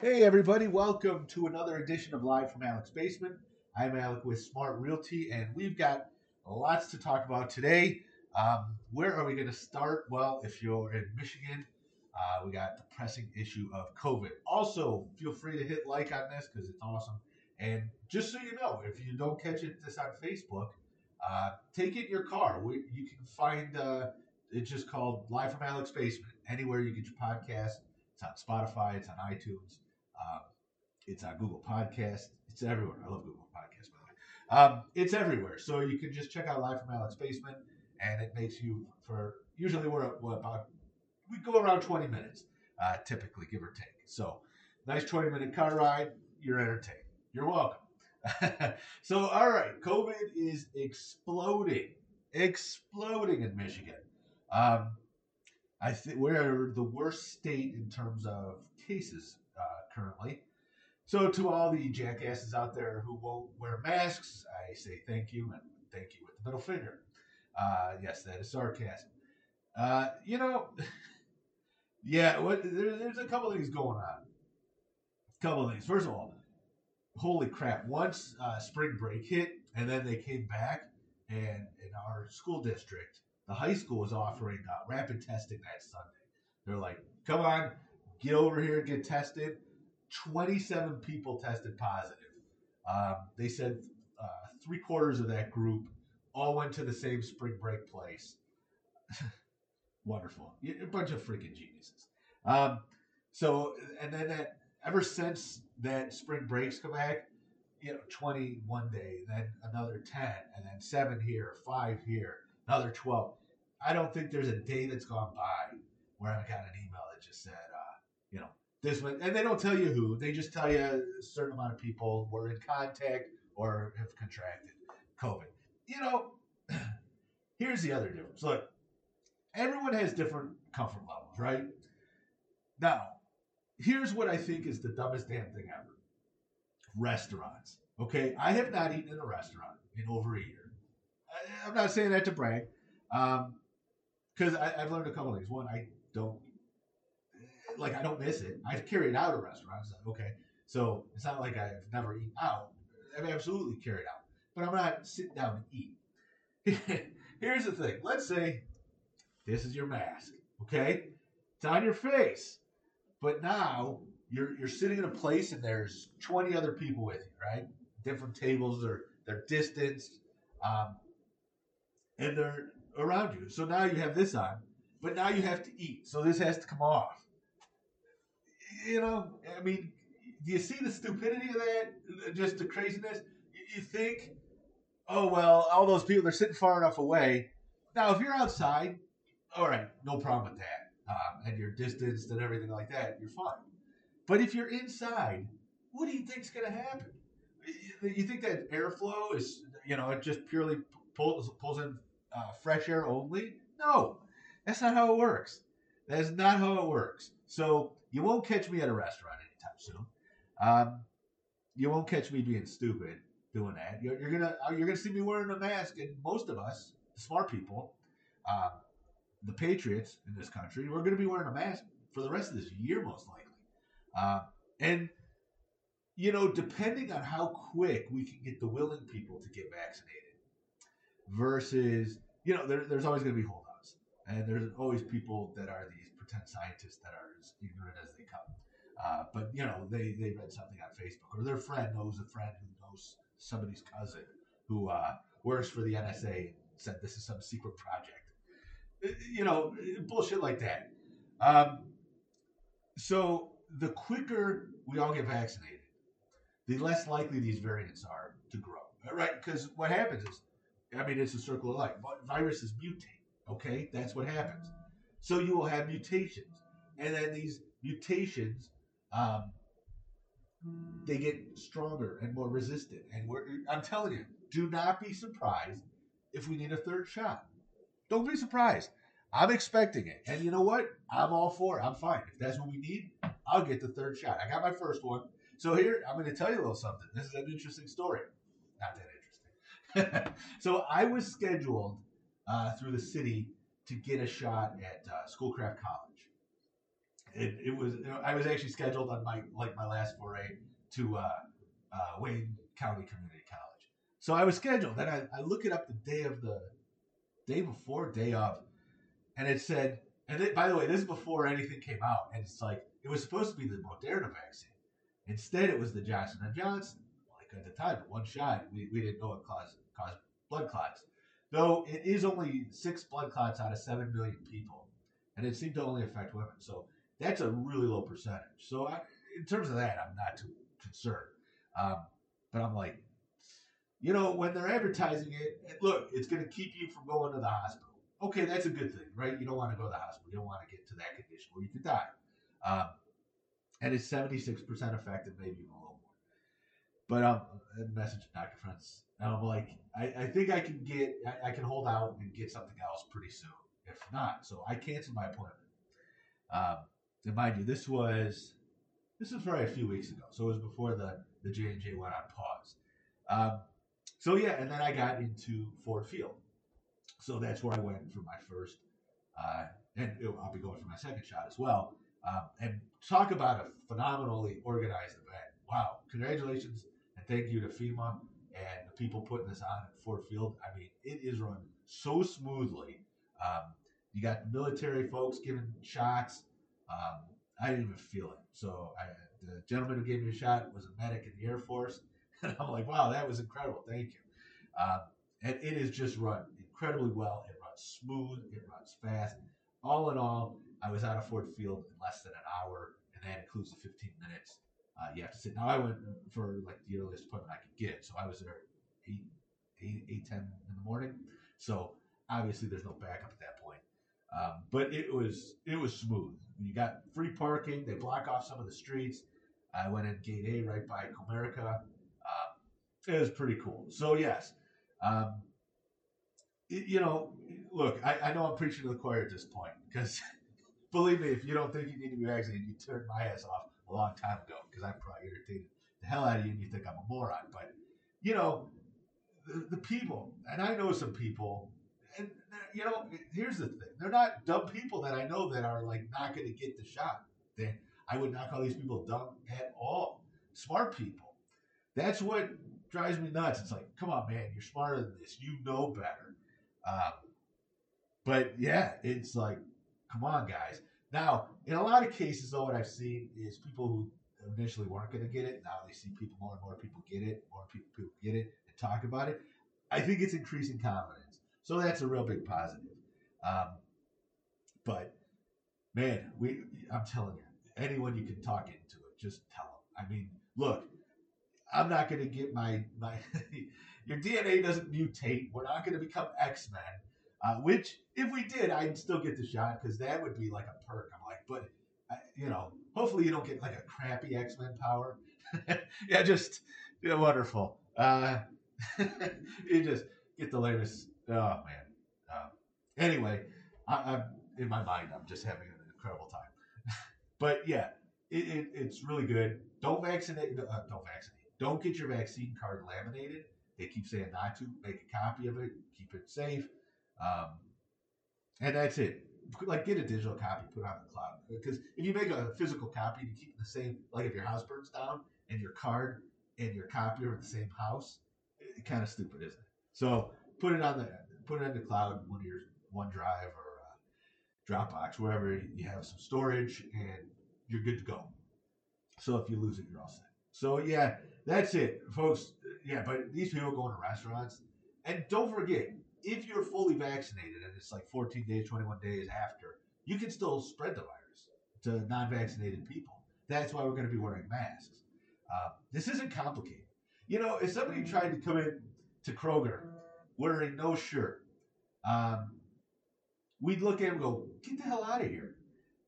Hey, everybody, welcome to another edition of Live from Alec's Basement. I'm Alec with Smart Realty, and we've got lots to talk about today. Um, where are we going to start? Well, if you're in Michigan, uh, we got the pressing issue of COVID. Also, feel free to hit like on this because it's awesome. And just so you know, if you don't catch it this on Facebook, uh, take it in your car. We, you can find uh, it's just called Live from Alec's Basement. Anywhere you get your podcast, it's on Spotify, it's on iTunes, um, it's on Google Podcast, it's everywhere. I love Google Podcasts, by the way. Um, it's everywhere, so you can just check out Live from Alec's Basement, and it makes you for usually we're about we go around 20 minutes, uh, typically give or take. So nice 20 minute car ride, you're entertained. You're welcome. so, all right, COVID is exploding, exploding in Michigan. Um, I think we're the worst state in terms of cases uh, currently. So, to all the jackasses out there who won't wear masks, I say thank you and thank you with the middle finger. Uh, yes, that is sarcasm. Uh, you know, yeah, what, there, there's a couple things going on. A couple things. First of all, holy crap! Once uh, spring break hit, and then they came back, and in our school district, the high school was offering uh, rapid testing that Sunday. They're like, "Come on, get over here get tested." Twenty-seven people tested positive. Um, they said uh, three quarters of that group all went to the same spring break place. Wonderful, a bunch of freaking geniuses. Um, so, and then that ever since that spring breaks come back, you know, 20 one day, then another 10, and then seven here, five here, another 12. I don't think there's a day that's gone by where I've got an email that just said, this one, and they don't tell you who. They just tell you a certain amount of people were in contact or have contracted COVID. You know, here's the other difference. Look, everyone has different comfort levels, right? Now, here's what I think is the dumbest damn thing ever restaurants. Okay, I have not eaten in a restaurant in over a year. I, am not saying that to brag, because um, I've learned a couple things. One, I don't like I don't miss it. I've carried out a restaurant. So, okay, so it's not like I've never eaten out. I've absolutely carried out, but I'm not sitting down to eat. Here's the thing. Let's say this is your mask. Okay, it's on your face. But now you're you're sitting in a place and there's 20 other people with you, right? Different tables, they're they're distanced, um, and they're around you. So now you have this on, but now you have to eat. So this has to come off. You know, I mean, do you see the stupidity of that? Just the craziness. You think, oh well, all those people they're sitting far enough away. Now, if you're outside, all right, no problem with that um, and you're distanced and everything like that, you're fine. But if you're inside, what do you think's going to happen? You think that airflow is, you know, it just purely pulls pulls in uh, fresh air only? No, that's not how it works. That's not how it works. So you won't catch me at a restaurant anytime soon. Um, you won't catch me being stupid doing that. You're, you're, gonna you're gonna see me wearing a mask, and most of us, the smart people, um, the Patriots in this country, we're to be wearing a mask for the rest of this year, most likely. Uh, and, you know, depending on how quick we can get the willing people to get vaccinated versus, you know, there, there's always to be holdouts. And there's always people that are these pretend scientists that are as ignorant as they come. Uh, but, you know, they, they read something on Facebook or their friend knows a friend who knows somebody's cousin who uh, works for the NSA and said this is some secret project you know, bullshit like that. Um, so the quicker we all get vaccinated, the less likely these variants are to grow, right? Because what happens is, I mean, it's a circle of life. Viruses mutate. Okay, that's what happens. So you will have mutations, and then these mutations, um, they get stronger and more resistant. And I'm telling you, do not be surprised if we need a third shot. Don't be surprised. I'm expecting it. And you know what? I'm all for it. I'm fine. If that's what we need, I'll get the third shot. I got my first one. So here, I'm going to tell you a little something. This is an interesting story. Not that interesting. so I was scheduled uh, through the city to get a shot at uh, Schoolcraft College. it, it was I was actually scheduled on my like my last foray to uh, uh, Wayne County Community College. So I was scheduled. Then I, I look it up the day of the day before, day of, and it said. And it, by the way, this is before anything came out, and it's like it was supposed to be the Moderna vaccine. Instead, it was the Johnson and Johnson. Like at the time, one shot, we, we didn't know it caused caused blood clots. Though it is only six blood clots out of seven million people, and it seemed to only affect women. So that's a really low percentage. So I, in terms of that, I'm not too concerned. Um, but I'm like, you know, when they're advertising it, look, it's going to keep you from going to the hospital. Okay, that's a good thing, right? You don't want to go to the hospital. You don't want to get to that condition where you could die. Um, and it's 76% effective, maybe even a little. But um, message Dr. Friends, and I'm like, I, I think I can get, I, I, can hold out and get something else pretty soon. If not, so I canceled my appointment. Um, and mind you, this was this was probably a few weeks ago, so it was before the the J and J went on pause. Um, so yeah, and then I got into Ford Field, so that's where I went for my first, uh, and I'll be going for my second shot as well. Um, and talk about a phenomenally organized event. Wow, congratulations thank you to FEMA and the people putting this on at Ford Field. I mean, it is run so smoothly. Um, you got military folks giving shots. Um, I didn't even feel it. So I, the gentleman who gave me a shot was a medic in the Air Force, and I'm like, wow, that was incredible. Thank you. Um, and it is just run incredibly well. It runs smooth. It runs fast. All in all, I was out of Ford Field in less than an hour, and that includes the 15 minutes uh, you have to sit. Now I went for like the earliest appointment I could get, so I was there eight, eight, eight, ten in the morning. So obviously there's no backup at that point. Um, but it was it was smooth. You got free parking. They block off some of the streets. I went in gate A right by Comerica. Um, it was pretty cool. So yes, um, it, you know, look, I, I know I'm preaching to the choir at this point because believe me, if you don't think you need to be vaccinated, you turn my ass off a long time ago because I probably irritated the hell out of you and you think I'm a moron. But you know, the, the people, and I know some people and you know, here's the thing: they're not dumb people that I know that are like not going to get the shot. They, I would not call these people dumb at all. Smart people. That's what drives me nuts. It's like, come on, man, you're smarter than this. You know better. Um, but yeah, it's like, come on, guys. Now, in a lot of cases, though, what I've seen is people who initially weren't going to get it. Now they see people more and more people get it, more people, people get it, and talk about it. I think it's increasing confidence. So that's a real big positive. Um, but man, we I'm telling you, anyone you can talk into it, just tell them. I mean, look, I'm not going to get my my your DNA doesn't mutate. We're not going to become X Men. Uh, which, if we did, I'd still get the shot because that would be like a perk. I'm like, but uh, you know, hopefully you don't get like a crappy X Men power. yeah, just wonderful. Uh, you just get the latest Oh man. Um, anyway, I, am in my mind. I'm just having an incredible time. but yeah, it, it, it's really good. Don't vaccinate. Uh, don't vaccinate. Don't get your vaccine card laminated. They keep saying not to. Make a copy of it. Keep it safe. Um, and that's it. Like get a digital copy, put it on the cloud. Because if you make a physical copy to keep the same, like if your house burns down and your card and your copy are in the same house, it, kind of stupid, isn't it? So put it on the put it in the cloud, one of your OneDrive or uh, Dropbox, wherever you have some storage, and you're good to go. So if you lose it, you're all set. So yeah, that's it, folks. Yeah, but these people go into restaurants, and don't forget, if you're fully vaccinated and it's like 14 days, 21 days after, you can still spread the virus to non-vaccinated people. That's why we're going to be wearing masks. Uh, this isn't complicated. You know, if somebody tried to come in to Kroger wearing no shirt. Um, we'd look at him and go, get the hell out of here.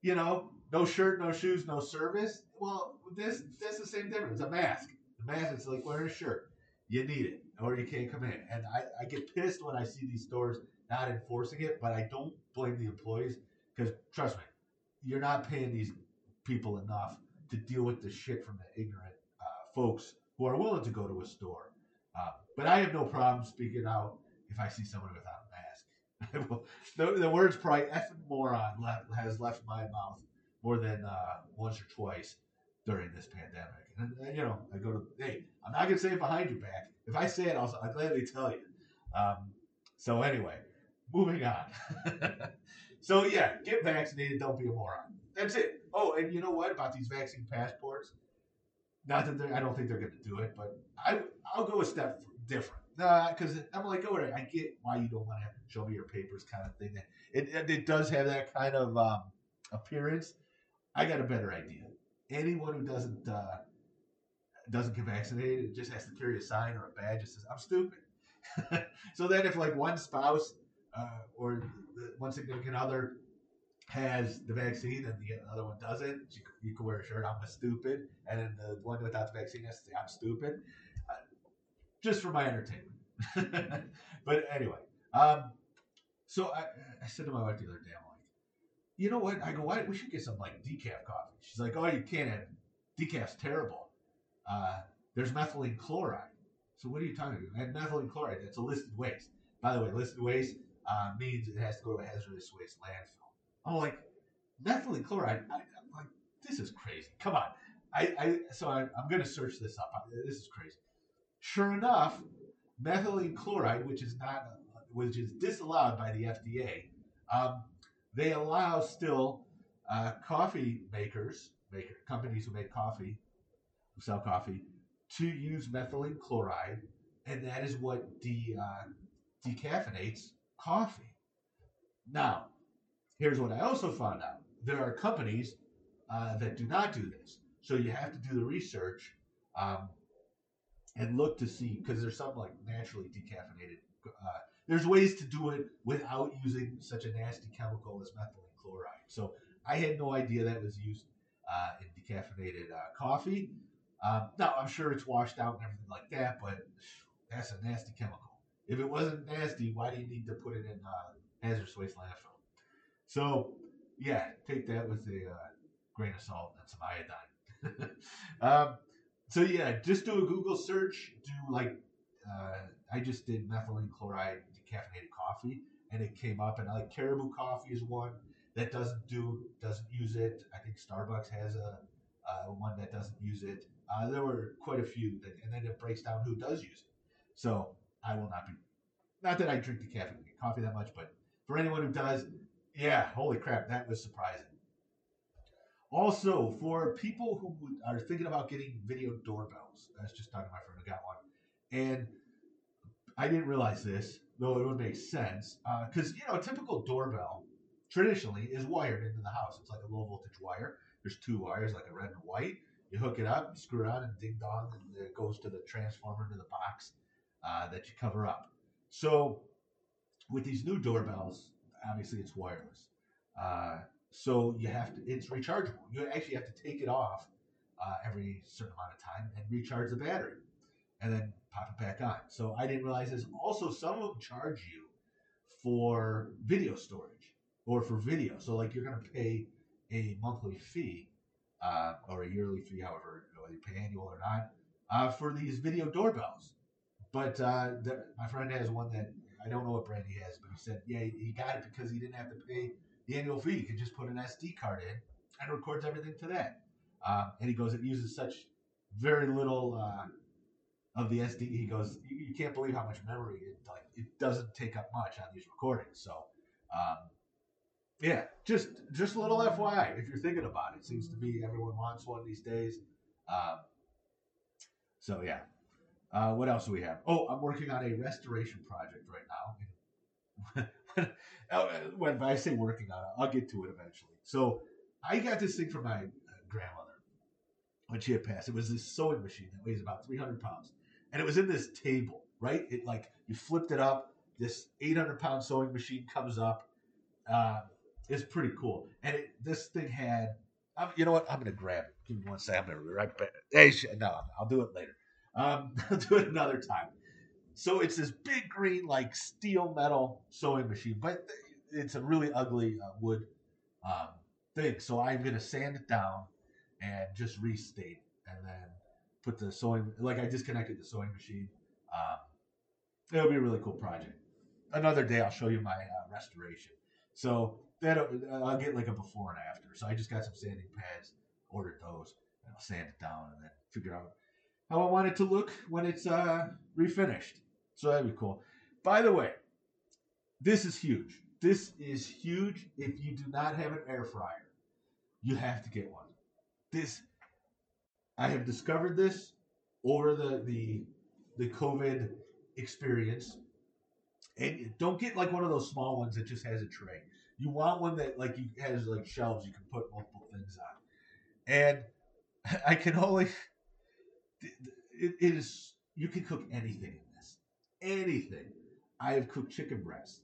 You know, no shirt, no shoes, no service. Well, this that's the same difference. A mask. The mask is like wearing a shirt. You need it, or you can't come in. And I, I get pissed when I see these stores not enforcing it, but I don't blame the employees because trust me, you're not paying these people enough to deal with the shit from the ignorant uh, folks who are willing to go to a store um, but I have no problem speaking out if I see someone without a mask. the, the words probably effing moron has left my mouth more than uh, once or twice during this pandemic. And uh, you know, I go to hey, I'm not gonna say it behind your back. If I say it, I'll, I'll gladly tell you. Um, so anyway, moving on. so yeah, get vaccinated. Don't be a moron. That's it. Oh, and you know what about these vaccine passports? Not that I don't think they're going to do it, but I I'll go a step different. Because I'm like, all right, I get why you don't want to show me your papers, kind of thing. It it, it does have that kind of um, appearance. I got a better idea. Anyone who doesn't uh, doesn't get vaccinated just has to carry a sign or a badge that says, "I'm stupid." so then, if like one spouse uh, or one significant other has the vaccine and the other one doesn't, you, you can wear a shirt, I'm a stupid. And then the one without the vaccine has to say, I'm stupid. Uh, just for my entertainment. but anyway, um, so I, I said to my wife the other day, you know what? I go, why we should get some like decaf coffee. She's like, oh, you can't have decaf's terrible. Uh, there's methylene chloride. So what are you talking about? And methylene chloride, that's a listed waste. By the way, listed waste uh, means it has to go to a hazardous waste landfill. I'm like, methylene chloride. I, am like, this is crazy. Come on. I, I so I, am going to search this up. This is crazy. Sure enough, methylene chloride, which is not, which is disallowed by the FDA, um, they allow still uh, coffee makers, maker companies who make coffee, who sell coffee, to use methylene chloride, and that is what de, uh, decaffeinates coffee. Now, Here's what I also found out there are companies uh, that do not do this. So you have to do the research um, and look to see, because there's some like naturally decaffeinated. There's ways to do it without using such a nasty chemical as methylene chloride. So I had no idea that was used uh, in decaffeinated uh, coffee. Um, now I'm sure it's washed out and everything like that, but that's a nasty chemical. If it wasn't nasty, why do you need to put it in uh, hazardous waste landfill? So, yeah, take that with a uh, grain of salt and some iodine. um, so, yeah, just do a Google search. Do like, uh, I just did methylene chloride decaffeinated coffee, and it came up. And I like Caribou Coffee is one that doesn't do doesn't use it. I think Starbucks has a uh, one that doesn't use it. Uh, there were quite a few, that, and then it breaks down who does use it. So I will not be, not that I drink the caffeinated coffee that much, but for anyone who does, yeah, holy crap, that was surprising. Also, for people who are thinking about getting video doorbells, that's just talking to my friend who got one, and I didn't realize this, though it would make sense, because uh, you know a typical doorbell traditionally is wired into the house. It's like a low voltage wire. There's two wires, like a red and white. You hook it up, you screw it on, and ding dong, and it goes to the transformer to the box uh, that you cover up. So, with these new doorbells, obviously it's wireless. Uh, so you have to, it's rechargeable. You actually have to take it off uh, every certain amount of time and recharge the battery and then pop it back on. So I didn't realize this. Also, some of them charge you for video storage or for video. So like you're going to pay a monthly fee uh, or a yearly fee, however, whether you pay annual or not, uh, for these video doorbells. But uh, the, my friend has one that I don't know what brand he has, but he said, yeah, he got it because he didn't have to pay the annual fee. He could just put an SD card in and records everything to that. Um, and he goes, it uses such very little uh, of the SD. He goes, you, you, can't believe how much memory it like. It doesn't take up much on these recordings. So, um, yeah, just just a little FYI if you're thinking about it. Seems to be everyone wants one these days. Um, so yeah, uh, what else do we have? Oh, I'm working on a restoration project right now. Uh, when I say working on it, I'll get to it eventually. So I got this thing from my uh, grandmother when she had passed. It was this sewing machine that weighs about 300 pounds, and it was in this table, right? It like you flipped it up. This 800 pound sewing machine comes up. Uh, it's pretty cool, and it, this thing had. Um, you know what? I'm gonna grab it. Give me one second. I'm gonna be right back. Hey, no, I'll do it later. Um, I'll do it another time. So it's this big green, like steel metal sewing machine, but it's a really ugly uh, wood um, thing. So I'm gonna sand it down and just restate, and then put the sewing. Like I disconnected the sewing machine. Um, it'll be a really cool project. Another day, I'll show you my uh, restoration. So that I'll get like a before and after. So I just got some sanding pads, ordered those, and I'll sand it down and then figure out how I want it to look when it's uh, refinished. So that'd be cool. By the way, this is huge. This is huge. If you do not have an air fryer, you have to get one. This I have discovered this over the the the COVID experience. And don't get like one of those small ones that just has a tray. You want one that like you has like shelves you can put multiple things on. And I can only it, it is you can cook anything in this. Anything. I have cooked chicken breast.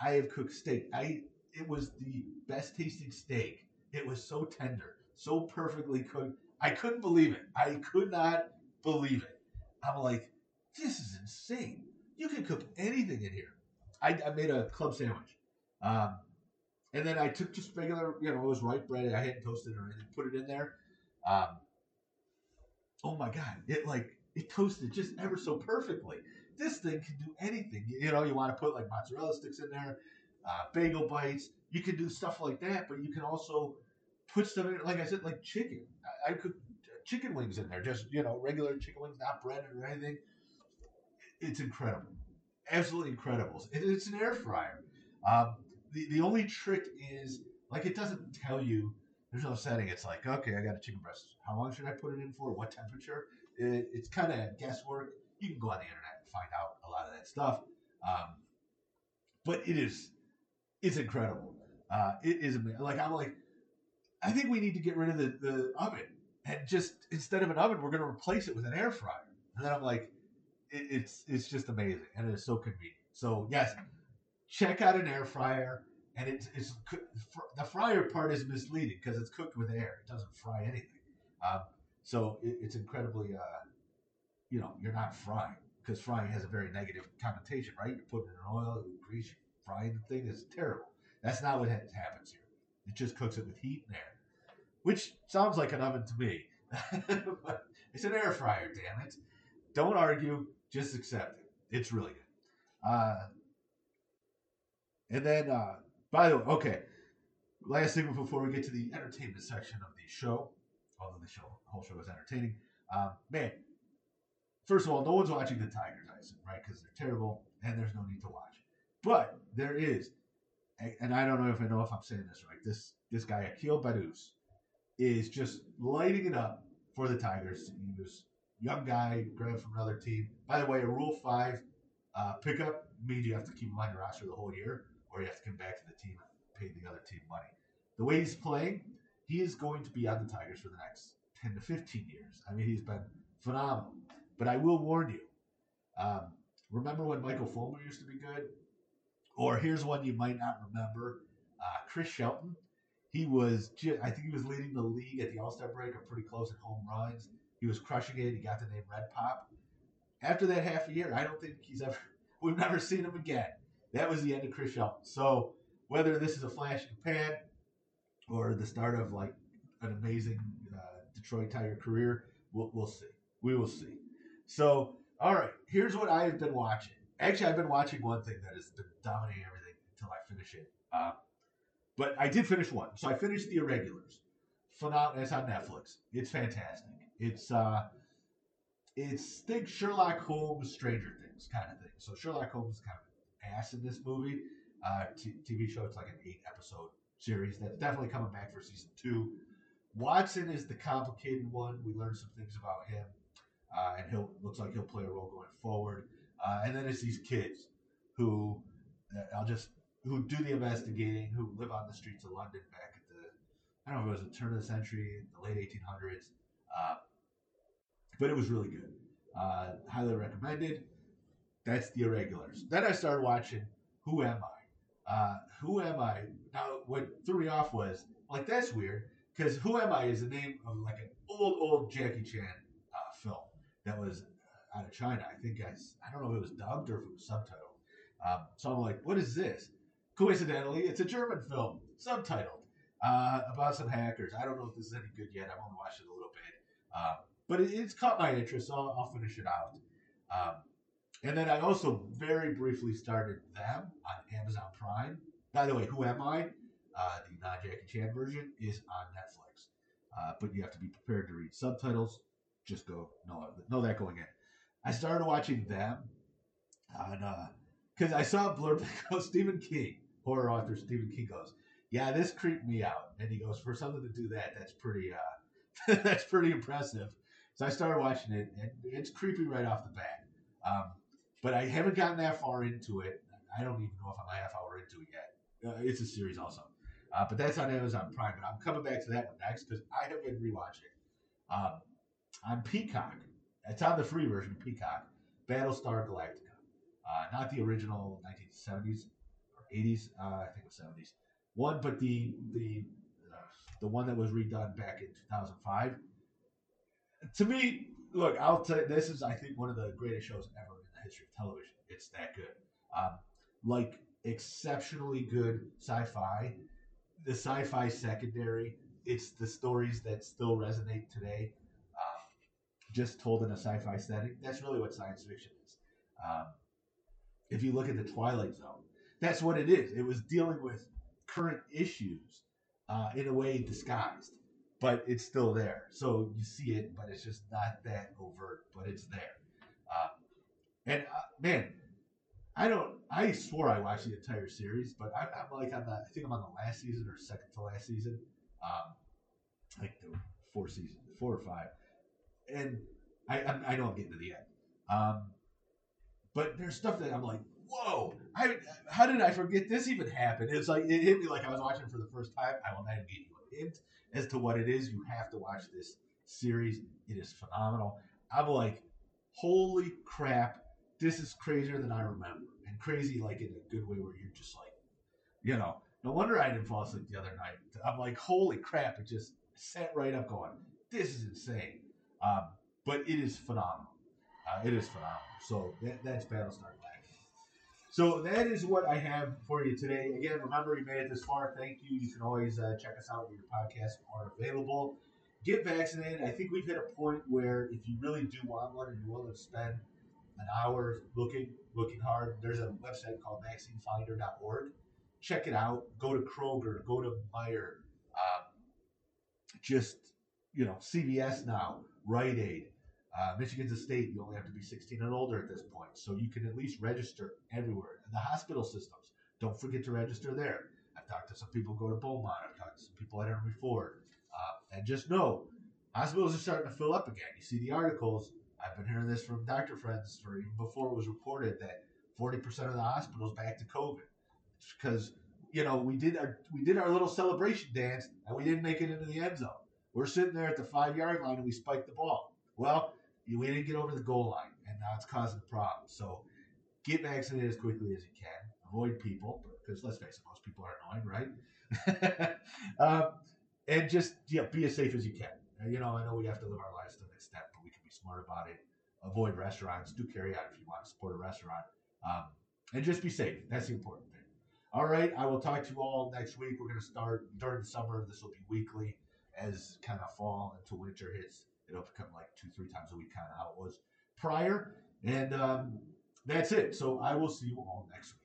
I have cooked steak. I it was the best tasting steak. It was so tender, so perfectly cooked. I couldn't believe it. I could not believe it. I'm like, this is insane. You can cook anything in here. I, I made a club sandwich. Um, and then I took just regular, you know, it was white bread. I hadn't toasted it or anything. Put it in there. Um, oh my god! It like it toasted just ever so perfectly. This thing can do anything. You, you know, you want to put like mozzarella sticks in there, uh, bagel bites. You can do stuff like that, but you can also put stuff in, like I said, like chicken. I, I could chicken wings in there, just you know, regular chicken wings, not breaded or anything. It's incredible, absolutely incredible. It, it's an air fryer. Um, the the only trick is like it doesn't tell you. There's no setting. It's like okay, I got a chicken breast. How long should I put it in for? What temperature? It, it's kind of guesswork. You can go on the internet and find out a lot of that stuff. Um, but it is, it's incredible. Uh, it is like I'm like, I think we need to get rid of the, the oven and just instead of an oven, we're going to replace it with an air fryer. And then I'm like, it, it's it's just amazing and it is so convenient. So yes, check out an air fryer. And it's, it's the fryer part is misleading because it's cooked with air. It doesn't fry anything. Um, so it, it's incredibly, uh, you know, you're not frying because frying has a very negative connotation, right? You're putting it in oil, you grease, frying the thing is terrible. That's not what happens here. It just cooks it with heat and air, which sounds like an oven to me. but it's an air fryer, damn it. Don't argue, just accept it. It's really good. Uh, and then, uh, by the way, okay, last thing before we get to the entertainment section of the show, although the show, whole show was entertaining, um, man, first of all, no one's watching the Tigers, right? Because they're terrible and there's no need to watch. But there is, and I don't know if I know if I'm saying this right. This this guy Akil Bedus is just lighting it up for the Tigers. He was young guy, grabbed from another team. By the way, a Rule Five uh, pickup means you have to keep him on your roster the whole year or you have to come back to the team and pay the other team money. The way he's playing, he is going to be on the Tigers for the next 10 to 15 years. I mean, he's been phenomenal. But I will warn you um, remember when Michael Fulmer used to be good? Or here's one you might not remember uh, Chris Shelton. He was, I think he was leading the league at the All Star break or pretty close at home runs. He was crushing it. He got the name Red Pop. After that half a year, I don't think he's ever, we've never seen him again that was the end of Chris Shelton. So whether this is a flash in the pan or the start of like an amazing uh, Detroit Tiger career, we'll, we'll see. We will see. So, all right, here's what I have been watching. Actually, I've been watching one thing that has been dominating everything until I finish it. Uh, but I did finish one. So I finished The Irregulars. It's on Netflix. It's fantastic. It's uh, it's think Sherlock Holmes, Stranger Things kind of thing. So Sherlock Holmes is kind of ass in this movie. Uh, t- TV show, it's like an eight episode series that's definitely coming back for season two. Watson is the complicated one. We learned some things about him, uh, and he'll looks like he'll play a role going forward. Uh, and then it's these kids who uh, I'll just who do the investigating, who live on the streets of London back at the I don't know if it was the turn of the century, the late 1800s, uh, but it was really good. Uh, highly recommended. That's the irregulars. Then I started watching Who Am I? Uh, who Am I? Now, what threw me off was like that's weird because Who Am I is the name of like an old old Jackie Chan uh, film that was out of China. I think I I don't know if it was dubbed or if it was subtitled. Um, so I'm like, what is this? Coincidentally, it's a German film, subtitled, uh, about some hackers. I don't know if this is any good yet. I've only watched it a little bit, uh, but it, it's caught my interest, so I'll, I'll finish it out. Um, and then I also very briefly started them on Amazon Prime. By the way, who am I? Uh, the non Jackie Chan version is on Netflix, uh, but you have to be prepared to read subtitles. Just go know know that going in. I started watching them on because uh, I saw a blurb that goes Stephen King, horror author Stephen King goes, yeah, this creeped me out, and he goes for something to do that. That's pretty uh, that's pretty impressive. So I started watching it, and it's creepy right off the bat. Um, but I haven't gotten that far into it. I don't even know if I'm a half hour into it yet. Uh, it's a series also. Uh, but that's on Amazon Prime. But I'm coming back to that one next because I have been rewatching. Um, on Peacock, it's on the free version Peacock, Battlestar Galactica. Uh, not the original 1970s or 80s, uh, I think it was 70s one, but the the the one that was redone back in 2005. To me, look, I'll tell you, this is I think one of the greatest shows ever in the history of television. It's that good. Um, like exceptionally good sci-fi. The sci-fi secondary. It's the stories that still resonate today. Just told in a sci-fi setting. That's really what science fiction is. Um, if you look at the Twilight Zone, that's what it is. It was dealing with current issues uh, in a way disguised, but it's still there. So you see it, but it's just not that overt, but it's there. Uh, and uh, man, I don't. I swore I watched the entire series, but I, am like on the. I think I'm on the last season or second to last season. Um, like the four seasons, four or five, and I I, I know I'm getting to the end. Um, but there's stuff that I'm like, whoa, I, how did I forget this even happened? It's like it hit me like I was watching for the first time. I will not give you a hint as to what it is. You have to watch this series. It is phenomenal. I'm like, holy crap, this is crazier than I remember, and crazy like in a good way where you're just like, you know, no wonder I didn't fall asleep the other night. I'm like, holy crap, it just sat right up going, this is insane. Um, but it is phenomenal. Uh, it is phenomenal. So that, that's Battlestar so that is what I have for you today. Again, remember you made it this far. Thank you. You can always uh, check us out where your podcasts are available. Get vaccinated. I think we've hit a point where if you really do want one and you're willing to spend an hour looking looking hard, there's a website called vaccinefinder.org. Check it out. Go to Kroger. Go to Meijer. Um, just you know, CVS now, Rite Aid. Uh, Michigan's a state, you only have to be 16 and older at this point, so you can at least register everywhere. And the hospital systems, don't forget to register there. I've talked to some people who go to Beaumont, I've talked to some people at Henry Ford. Uh, and just know, hospitals are starting to fill up again. You see the articles, I've been hearing this from doctor friends for even before it was reported that 40% of the hospitals back to COVID. Because, you know, we did our we did our little celebration dance and we didn't make it into the end zone. We're sitting there at the five yard line and we spiked the ball. Well, we didn't get over the goal line, and now it's causing a problem. So get vaccinated as quickly as you can. Avoid people, because let's face it, most people are annoying, right? um, and just yeah, be as safe as you can. you know, I know we have to live our lives to an extent, but we can be smart about it. Avoid restaurants. Do carry out if you want to support a restaurant, um, and just be safe. That's the important thing. All right, I will talk to you all next week. We're going to start during the summer. This will be weekly as kind of fall until winter hits it'll become like two, three times a week, kind of how it was prior. And um, that's it. So I will see you all next week.